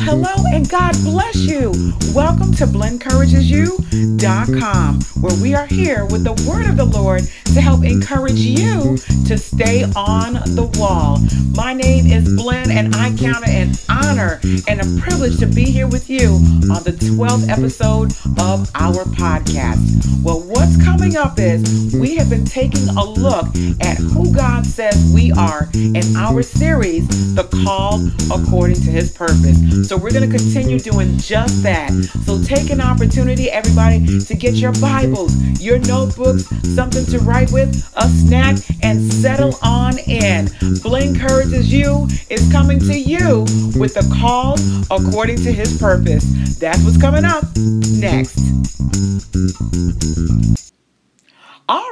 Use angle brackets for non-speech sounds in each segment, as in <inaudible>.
hello and God bless you. Welcome to BlenCouragesYou.com, where we are here with the word of the Lord to help encourage you to stay on the wall. My name is Blen, and I count it an honor and a privilege to be here with you on the 12th episode of our podcast. Well, what's coming up is we have been taking a look at who God says we are in our series, The Call According to His Purpose. So we're going to continue doing just that. So take an opportunity, everybody, to get your Bibles, your notebooks, something to write with, a snack, and settle on in. Blen Encourages You is coming to you with the call according to his purpose. That's what's coming up next.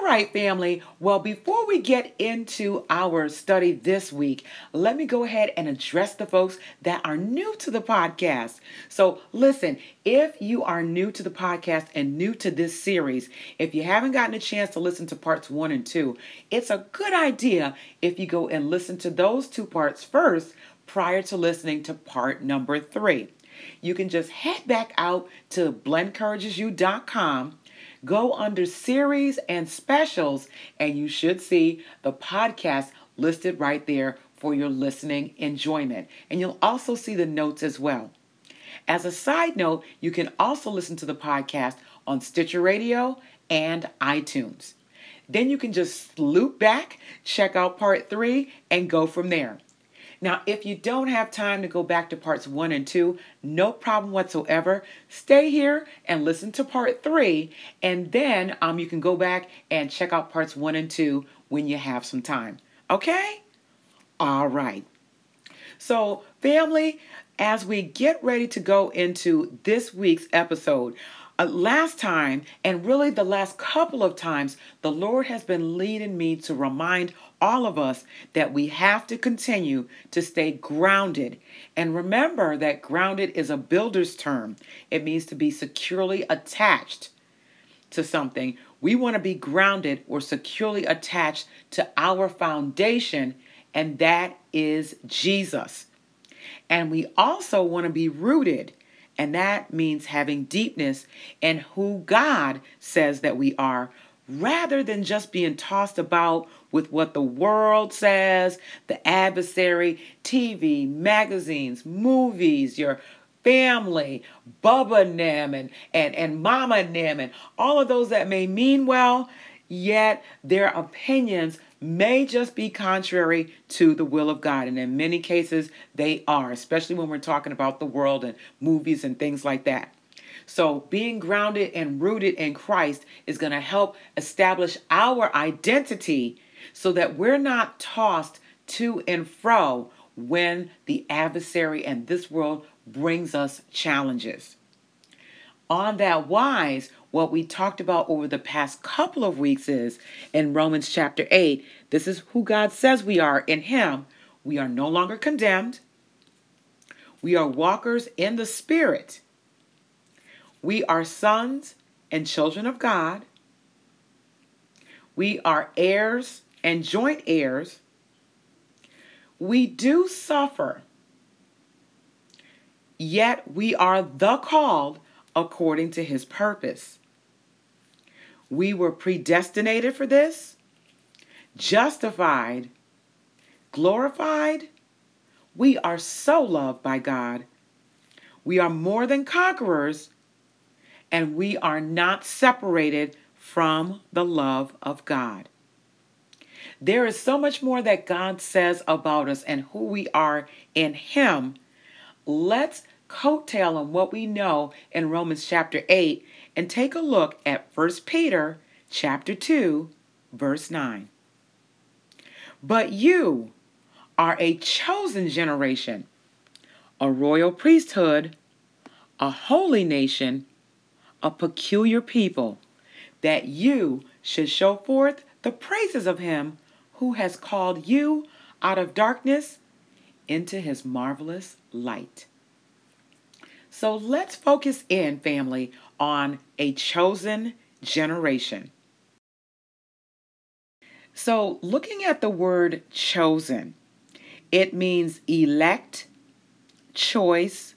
Right, family. Well, before we get into our study this week, let me go ahead and address the folks that are new to the podcast. So, listen, if you are new to the podcast and new to this series, if you haven't gotten a chance to listen to parts one and two, it's a good idea if you go and listen to those two parts first prior to listening to part number three. You can just head back out to blencouragesyou.com Go under series and specials, and you should see the podcast listed right there for your listening enjoyment. And you'll also see the notes as well. As a side note, you can also listen to the podcast on Stitcher Radio and iTunes. Then you can just loop back, check out part three, and go from there. Now, if you don't have time to go back to parts one and two, no problem whatsoever. Stay here and listen to part three, and then um, you can go back and check out parts one and two when you have some time. Okay? All right. So, family, as we get ready to go into this week's episode, uh, last time, and really the last couple of times, the Lord has been leading me to remind all of us that we have to continue to stay grounded. And remember that grounded is a builder's term, it means to be securely attached to something. We want to be grounded or securely attached to our foundation, and that is Jesus. And we also want to be rooted and that means having deepness in who God says that we are, rather than just being tossed about with what the world says, the adversary, TV, magazines, movies, your family, Bubba Nim and, and, and Mama Nim, and all of those that may mean well, yet their opinions may just be contrary to the will of God. And in many cases, they are, especially when we're talking about the world and movies and things like that. So, being grounded and rooted in Christ is going to help establish our identity so that we're not tossed to and fro when the adversary and this world brings us challenges. On that wise, what we talked about over the past couple of weeks is in Romans chapter 8, this is who God says we are in Him. We are no longer condemned. We are walkers in the Spirit. We are sons and children of God. We are heirs and joint heirs. We do suffer, yet we are the called according to his purpose. We were predestinated for this, justified, glorified. We are so loved by God. We are more than conquerors, and we are not separated from the love of God. There is so much more that God says about us and who we are in Him. Let's coattail on what we know in Romans chapter 8 and take a look at 1 Peter chapter 2 verse 9. But you are a chosen generation, a royal priesthood, a holy nation, a peculiar people, that you should show forth the praises of him who has called you out of darkness into his marvelous light. So let's focus in, family, on a chosen generation. So, looking at the word chosen, It means elect, choice,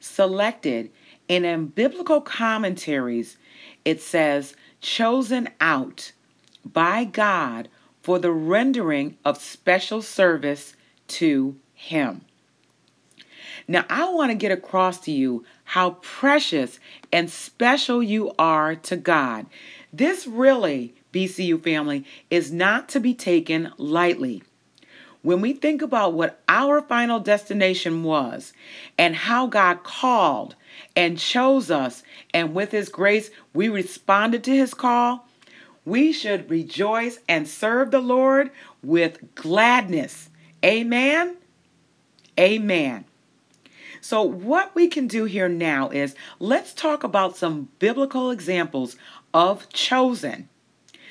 selected. And in biblical commentaries, it says chosen out by God for the rendering of special service to Him. Now, I want to get across to you how precious and special you are to God. This really, BCU family, is not to be taken lightly. When we think about what our final destination was and how God called and chose us, and with His grace, we responded to His call, we should rejoice and serve the Lord with gladness. Amen. Amen. So, what we can do here now is let's talk about some biblical examples of chosen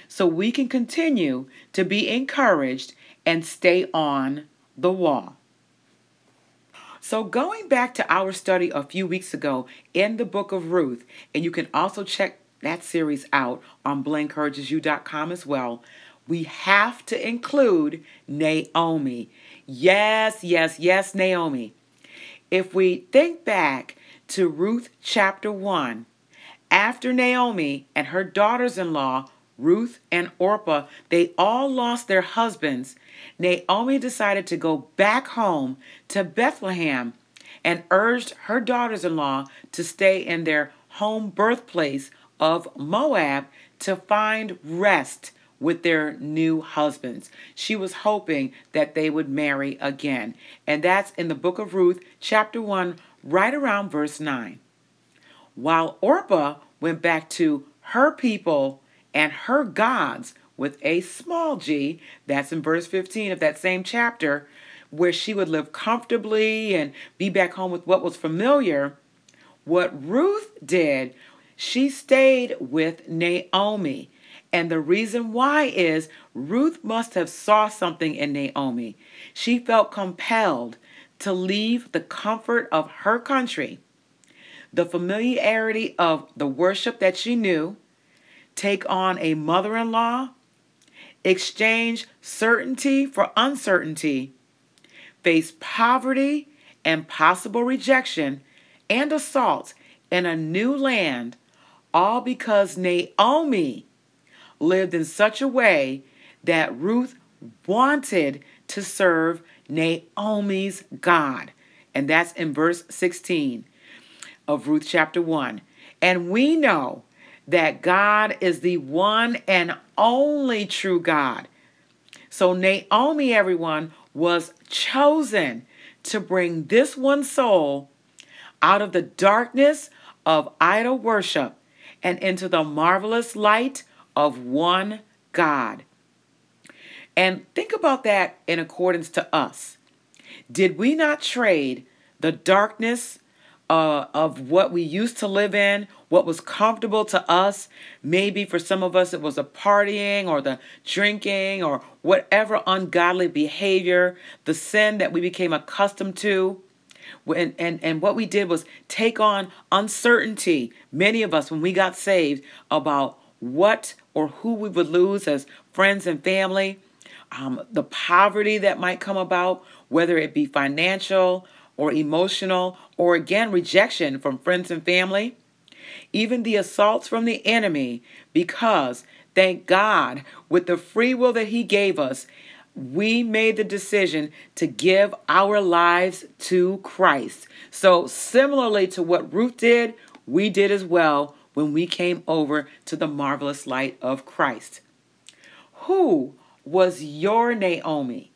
so we can continue to be encouraged and stay on the wall. So, going back to our study a few weeks ago in the book of Ruth, and you can also check that series out on blenencouragesyou.com as well, we have to include Naomi. Yes, yes, yes, Naomi. If we think back to Ruth chapter 1, after Naomi and her daughters in law, Ruth and Orpah, they all lost their husbands, Naomi decided to go back home to Bethlehem and urged her daughters in law to stay in their home birthplace of Moab to find rest with their new husbands. She was hoping that they would marry again. And that's in the book of Ruth, chapter 1, right around verse 9. While Orpah went back to her people and her gods with a small g, that's in verse 15 of that same chapter, where she would live comfortably and be back home with what was familiar. What Ruth did, she stayed with Naomi and the reason why is Ruth must have saw something in Naomi. She felt compelled to leave the comfort of her country, the familiarity of the worship that she knew, take on a mother-in-law, exchange certainty for uncertainty, face poverty and possible rejection and assault in a new land, all because Naomi lived in such a way that Ruth wanted to serve Naomi's God. And that's in verse 16 of Ruth chapter 1. And we know that God is the one and only true God. So Naomi, everyone, was chosen to bring this one soul out of the darkness of idol worship and into the marvelous light of one God. And think about that in accordance to us. Did we not trade the darkness uh, of what we used to live in, what was comfortable to us? Maybe for some of us it was the partying or the drinking or whatever ungodly behavior, the sin that we became accustomed to. And, and, and what we did was take on uncertainty, many of us, when we got saved, about what or who we would lose as friends and family, um, the poverty that might come about, whether it be financial or emotional, or again, rejection from friends and family, even the assaults from the enemy, because thank God, with the free will that He gave us, we made the decision to give our lives to Christ. So, similarly to what Ruth did, we did as well when we came over to the marvelous light of Christ. Who was your Naomi?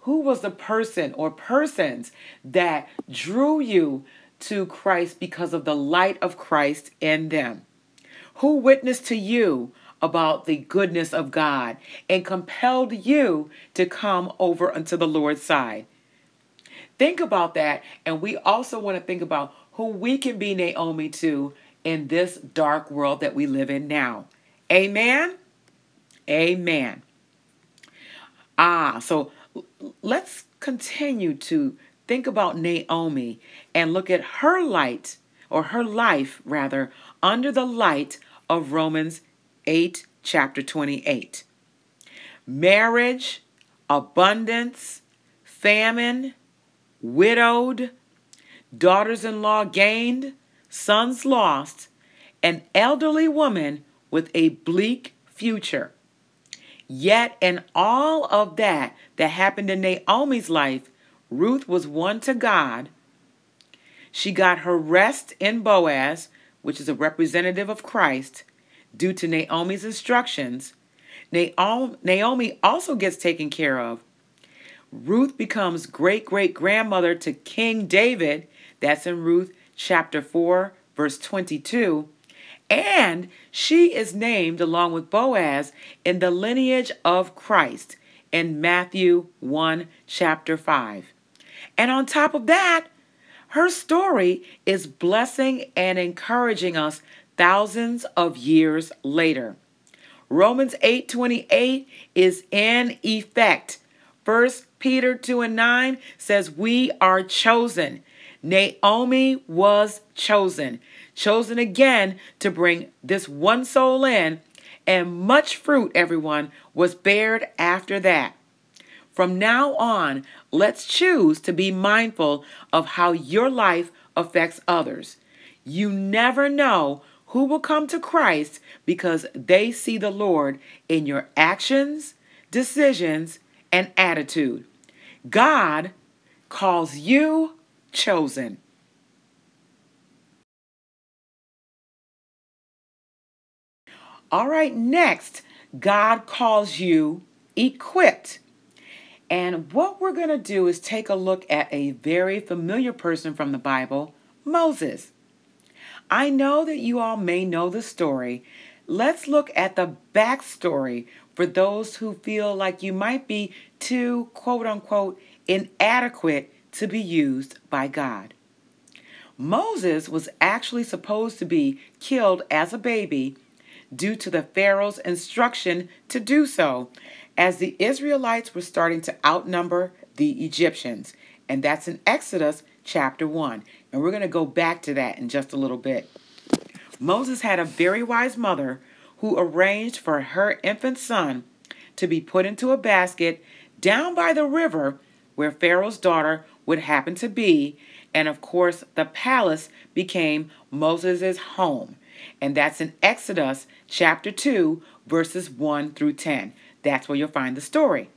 Who was the person or persons that drew you to Christ because of the light of Christ in them? Who witnessed to you about the goodness of God and compelled you to come over unto the Lord's side? Think about that, and we also want to think about who we can be Naomi to in this dark world that we live in now. Amen? Amen. Ah, so let's continue to think about Naomi and look at her light, or her life rather, under the light of Romans 8, chapter 28. Marriage, abundance, famine, widowed, daughters in law gained, sons lost, an elderly woman with a bleak future. Yet, in all of that that happened in Naomi's life, Ruth was won to God. She got her rest in Boaz, which is a representative of Christ, due to Naomi's instructions. Naomi also gets taken care of. Ruth becomes great great grandmother to King David. That's in Ruth chapter 4, verse 22. And she is named along with Boaz in the lineage of Christ in Matthew 1, chapter 5. And on top of that, her story is blessing and encouraging us thousands of years later. Romans 8:28 is in effect. 1 Peter 2 and 9 says we are chosen. Naomi was chosen chosen again to bring this one soul in, and much fruit, everyone, was bared after that. From now on, let's choose to be mindful of how your life affects others. You never know who will come to Christ because they see the Lord in your actions, decisions, and attitude. God calls you chosen. All right, next, God calls you equipped. And what we're going to do is take a look at a very familiar person from the Bible, Moses. I know that you all may know the story. Let's look at the backstory for those who feel like you might be too, quote unquote, inadequate to be used by God. Moses was actually supposed to be killed as a baby due to the Pharaoh's instruction to do so, as the Israelites were starting to outnumber the Egyptians. And that's in Exodus chapter 1. And we're going to go back to that in just a little bit. Moses had a very wise mother who arranged for her infant son to be put into a basket down by the river where Pharaoh's daughter would happen to be. And of course, the palace became Moses' home. And that's in Exodus chapter 2, verses 1 through 10. That's where you'll find the story.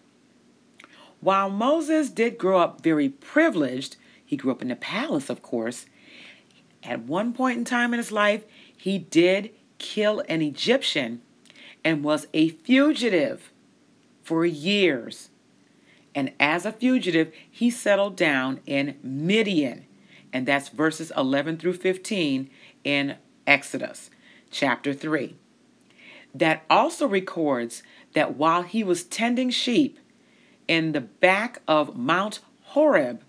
While Moses did grow up very privileged, he grew up in the palace, of course. At one point in time in his life, he did kill an Egyptian and was a fugitive for years. And as a fugitive, he settled down in Midian. And that's verses 11 through 15 in Exodus chapter 3. That also records that while he was tending sheep in the back of Mount Horeb,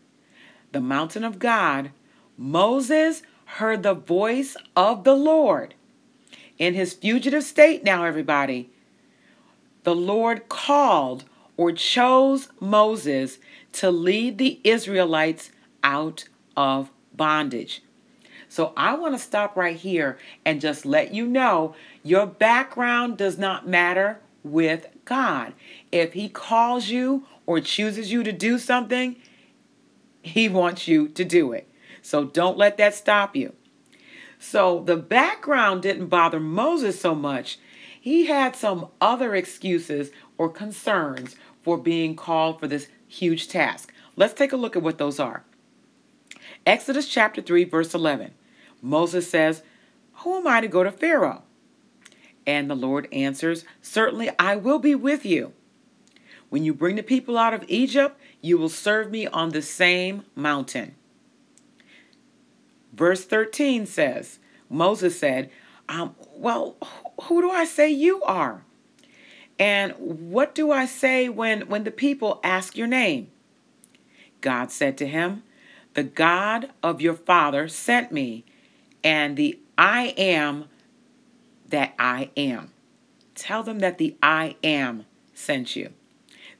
the mountain of God, Moses heard the voice of the Lord. In his fugitive state now, everybody, the Lord called or chose Moses to lead the Israelites out of bondage. So I want to stop right here and just let you know your background does not matter with God. If He calls you or chooses you to do something, He wants you to do it. So don't let that stop you. So the background didn't bother Moses so much. He had some other excuses or concerns for being called for this huge task. Let's take a look at what those are. Exodus chapter 3, verse 11. Moses says, Who am I to go to Pharaoh? And the Lord answers, Certainly I will be with you. When you bring the people out of Egypt, you will serve me on the same mountain. Verse 13 says, Moses said, um, Well, who do I say you are? And what do I say when, when the people ask your name? God said to him, The God of your father sent me, and the I am that I am. Tell them that the I am sent you.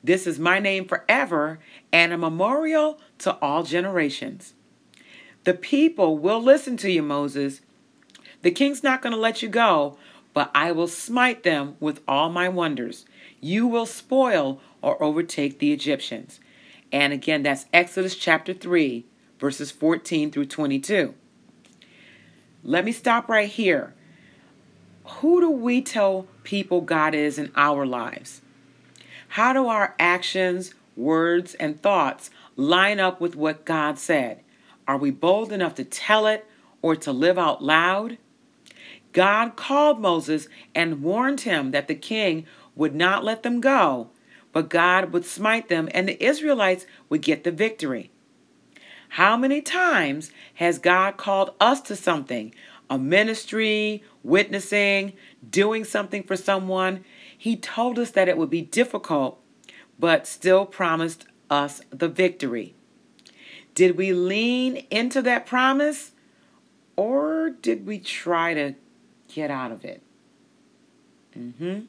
This is my name forever and a memorial to all generations. The people will listen to you, Moses. The king's not going to let you go, but I will smite them with all my wonders. You will spoil or overtake the Egyptians. And again, that's Exodus chapter 3, verses 14 through 22. Let me stop right here. Who do we tell people God is in our lives? How do our actions, words, and thoughts line up with what God said? Are we bold enough to tell it or to live out loud? God called Moses and warned him that the king would not let them go, but God would smite them and the Israelites would get the victory. How many times has God called us to something? A ministry, witnessing, doing something for someone. He told us that it would be difficult, but still promised us the victory. Did we lean into that promise or did we try to get out of it? Mhm.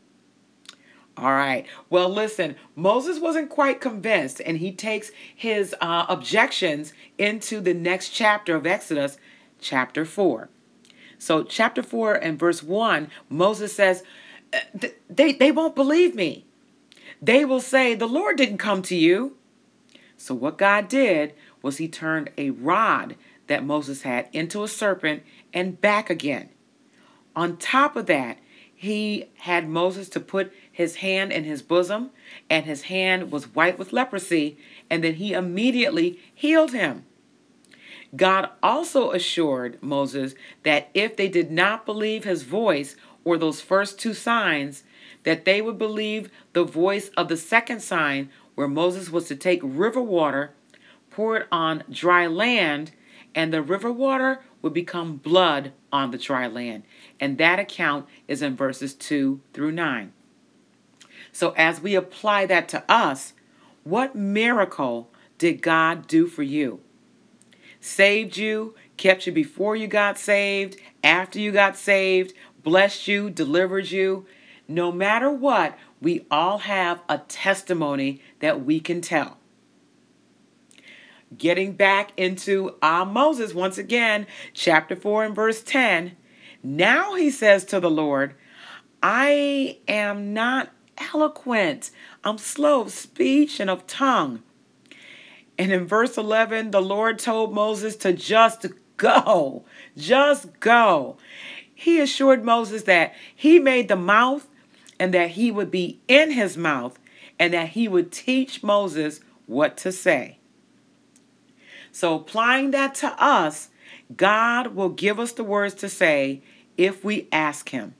All right. Well, listen, Moses wasn't quite convinced, and he takes his uh, objections into the next chapter of Exodus, chapter 4. So, chapter 4 and verse 1, Moses says, uh, they, they won't believe me. They will say, The Lord didn't come to you. So, what God did was he turned a rod that Moses had into a serpent and back again. On top of that, he had Moses to put his hand in his bosom, and his hand was white with leprosy, and then he immediately healed him. God also assured Moses that if they did not believe his voice or those first two signs, that they would believe the voice of the second sign, where Moses was to take river water, pour it on dry land, and the river water would become blood on the dry land. And that account is in verses 2 through 9. So, as we apply that to us, what miracle did God do for you? Saved you, kept you before you got saved, after you got saved, blessed you, delivered you. No matter what, we all have a testimony that we can tell. Getting back into our Moses once again, chapter 4 and verse 10. Now he says to the Lord, I am not eloquent. I'm slow of speech and of tongue. And in verse 11, the Lord told Moses to just go, just go. He assured Moses that he made the mouth and that he would be in his mouth and that he would teach Moses what to say. So, applying that to us, God will give us the words to say if we ask Him.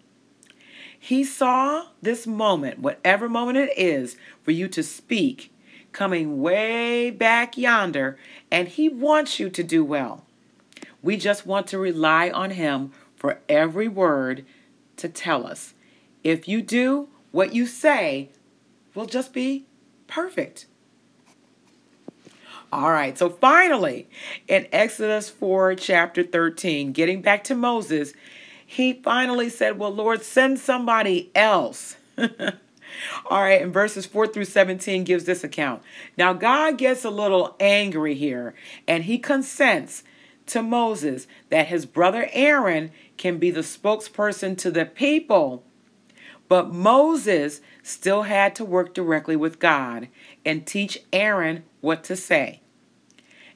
He saw this moment, whatever moment it is, for you to speak, coming way back yonder, and He wants you to do well. We just want to rely on Him for every word to tell us. If you do, what you say will just be perfect. All right, so finally, in Exodus 4, chapter 13, getting back to Moses, he finally said, Well, Lord, send somebody else. <laughs> All right, and verses 4 through 17 gives this account. Now, God gets a little angry here, and he consents to Moses that his brother Aaron can be the spokesperson to the people. But Moses still had to work directly with God and teach Aaron what to say.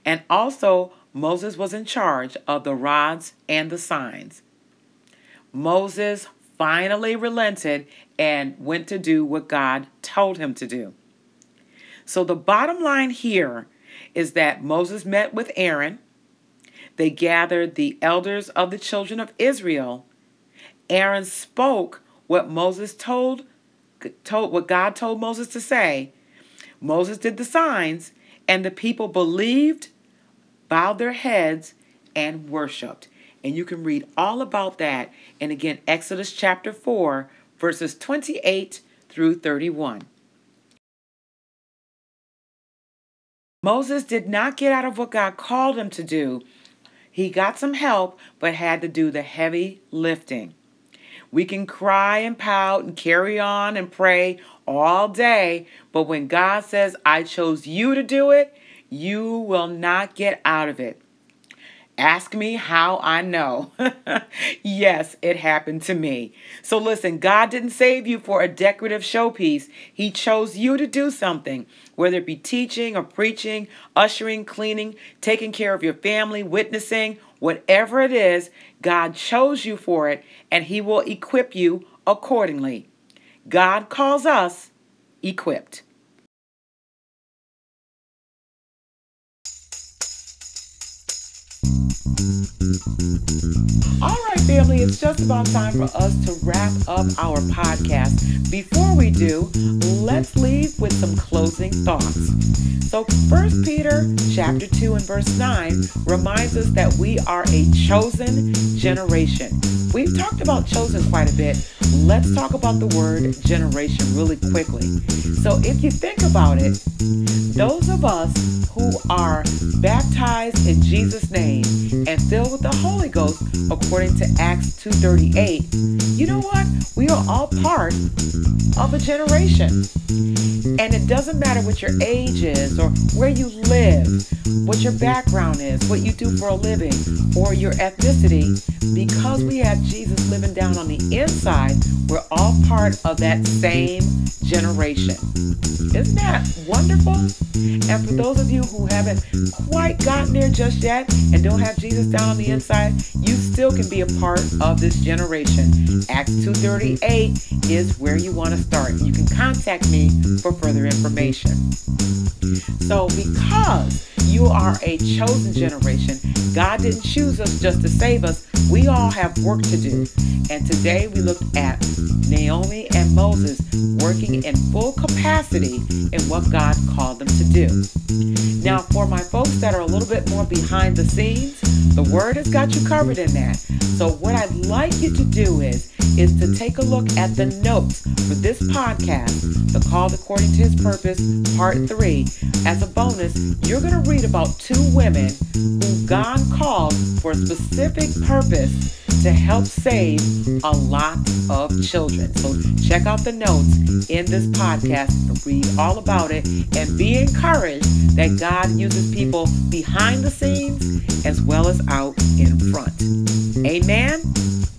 And also, Moses was in charge of the rods and the signs. Moses finally relented and went to do what God told him to do. So the bottom line here is that Moses met with Aaron. They gathered the elders of the children of Israel. Aaron spoke what Moses told, told what God told Moses to say. Moses did the signs, and the people believed, bowed their heads, and worshiped. And you can read all about that in again Exodus chapter 4, verses 28 through 31. Moses did not get out of what God called him to do. He got some help, but had to do the heavy lifting. We can cry and pout and carry on and pray all day, but when God says, I chose you to do it, you will not get out of it. Ask me how I know. <laughs> yes, it happened to me. So listen, God didn't save you for a decorative showpiece. He chose you to do something, whether it be teaching or preaching, ushering, cleaning, taking care of your family, witnessing, whatever it is, God chose you for it and He will equip you accordingly. God calls us equipped. All right, family, it's just about time for us to wrap up our podcast. Before we do, let's leave with some closing thoughts. So, First Peter chapter 2 and verse 9 reminds us that we are a chosen generation. We've talked about chosen quite a bit. Let's talk about the word generation really quickly. So, if you think about it, those of us who are baptized in Jesus' name and filled with the Holy Ghost, according to Acts 2:38, you know what? We are all part of a generation. And it doesn't matter what your age is or where you live, what your background is, what you do for a living, or your ethnicity, because we have Jesus living down on the inside, we're all part of that same generation. Isn't that wonderful? And for those of you who haven't quite gotten there just yet and don't have Jesus down on the inside, you still can be a part of this generation. Acts 2:38 is where you want to start. You can contact me for further information. So, because you are a chosen generation, God didn't choose us just to save us. We all have work to do. And today we looked at Naomi and Moses working in full capacity in what God called them to do. Now, for my folks that are a little bit more behind the scenes, the Word has got you covered in that. So, what I'd like you to do is is to take a look at the notes for this podcast, The Called According to His Purpose, Part 3. As a bonus, you're going to read about two women who God called for a specific purpose to help save a lot of children. So check out the notes in this podcast, read all about it, and be encouraged that God uses people behind the scenes as well as out in front. Amen.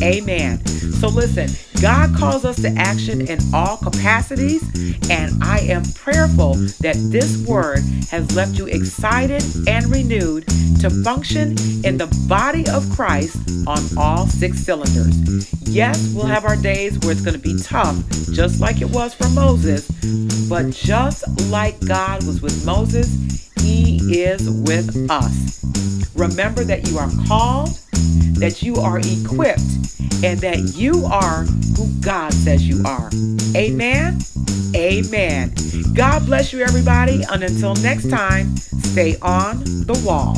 Amen. So listen, God calls us to action in all capacities, and I am prayerful that this word has left you excited and renewed to function in the body of Christ on all six cylinders. Yes, we'll have our days where it's going to be tough, just like it was for Moses, but just like God was with Moses, He is with us. Remember that you are called, that you are equipped, and that you are who God says you are. Amen. Amen. God bless you, everybody. And until next time, stay on the wall.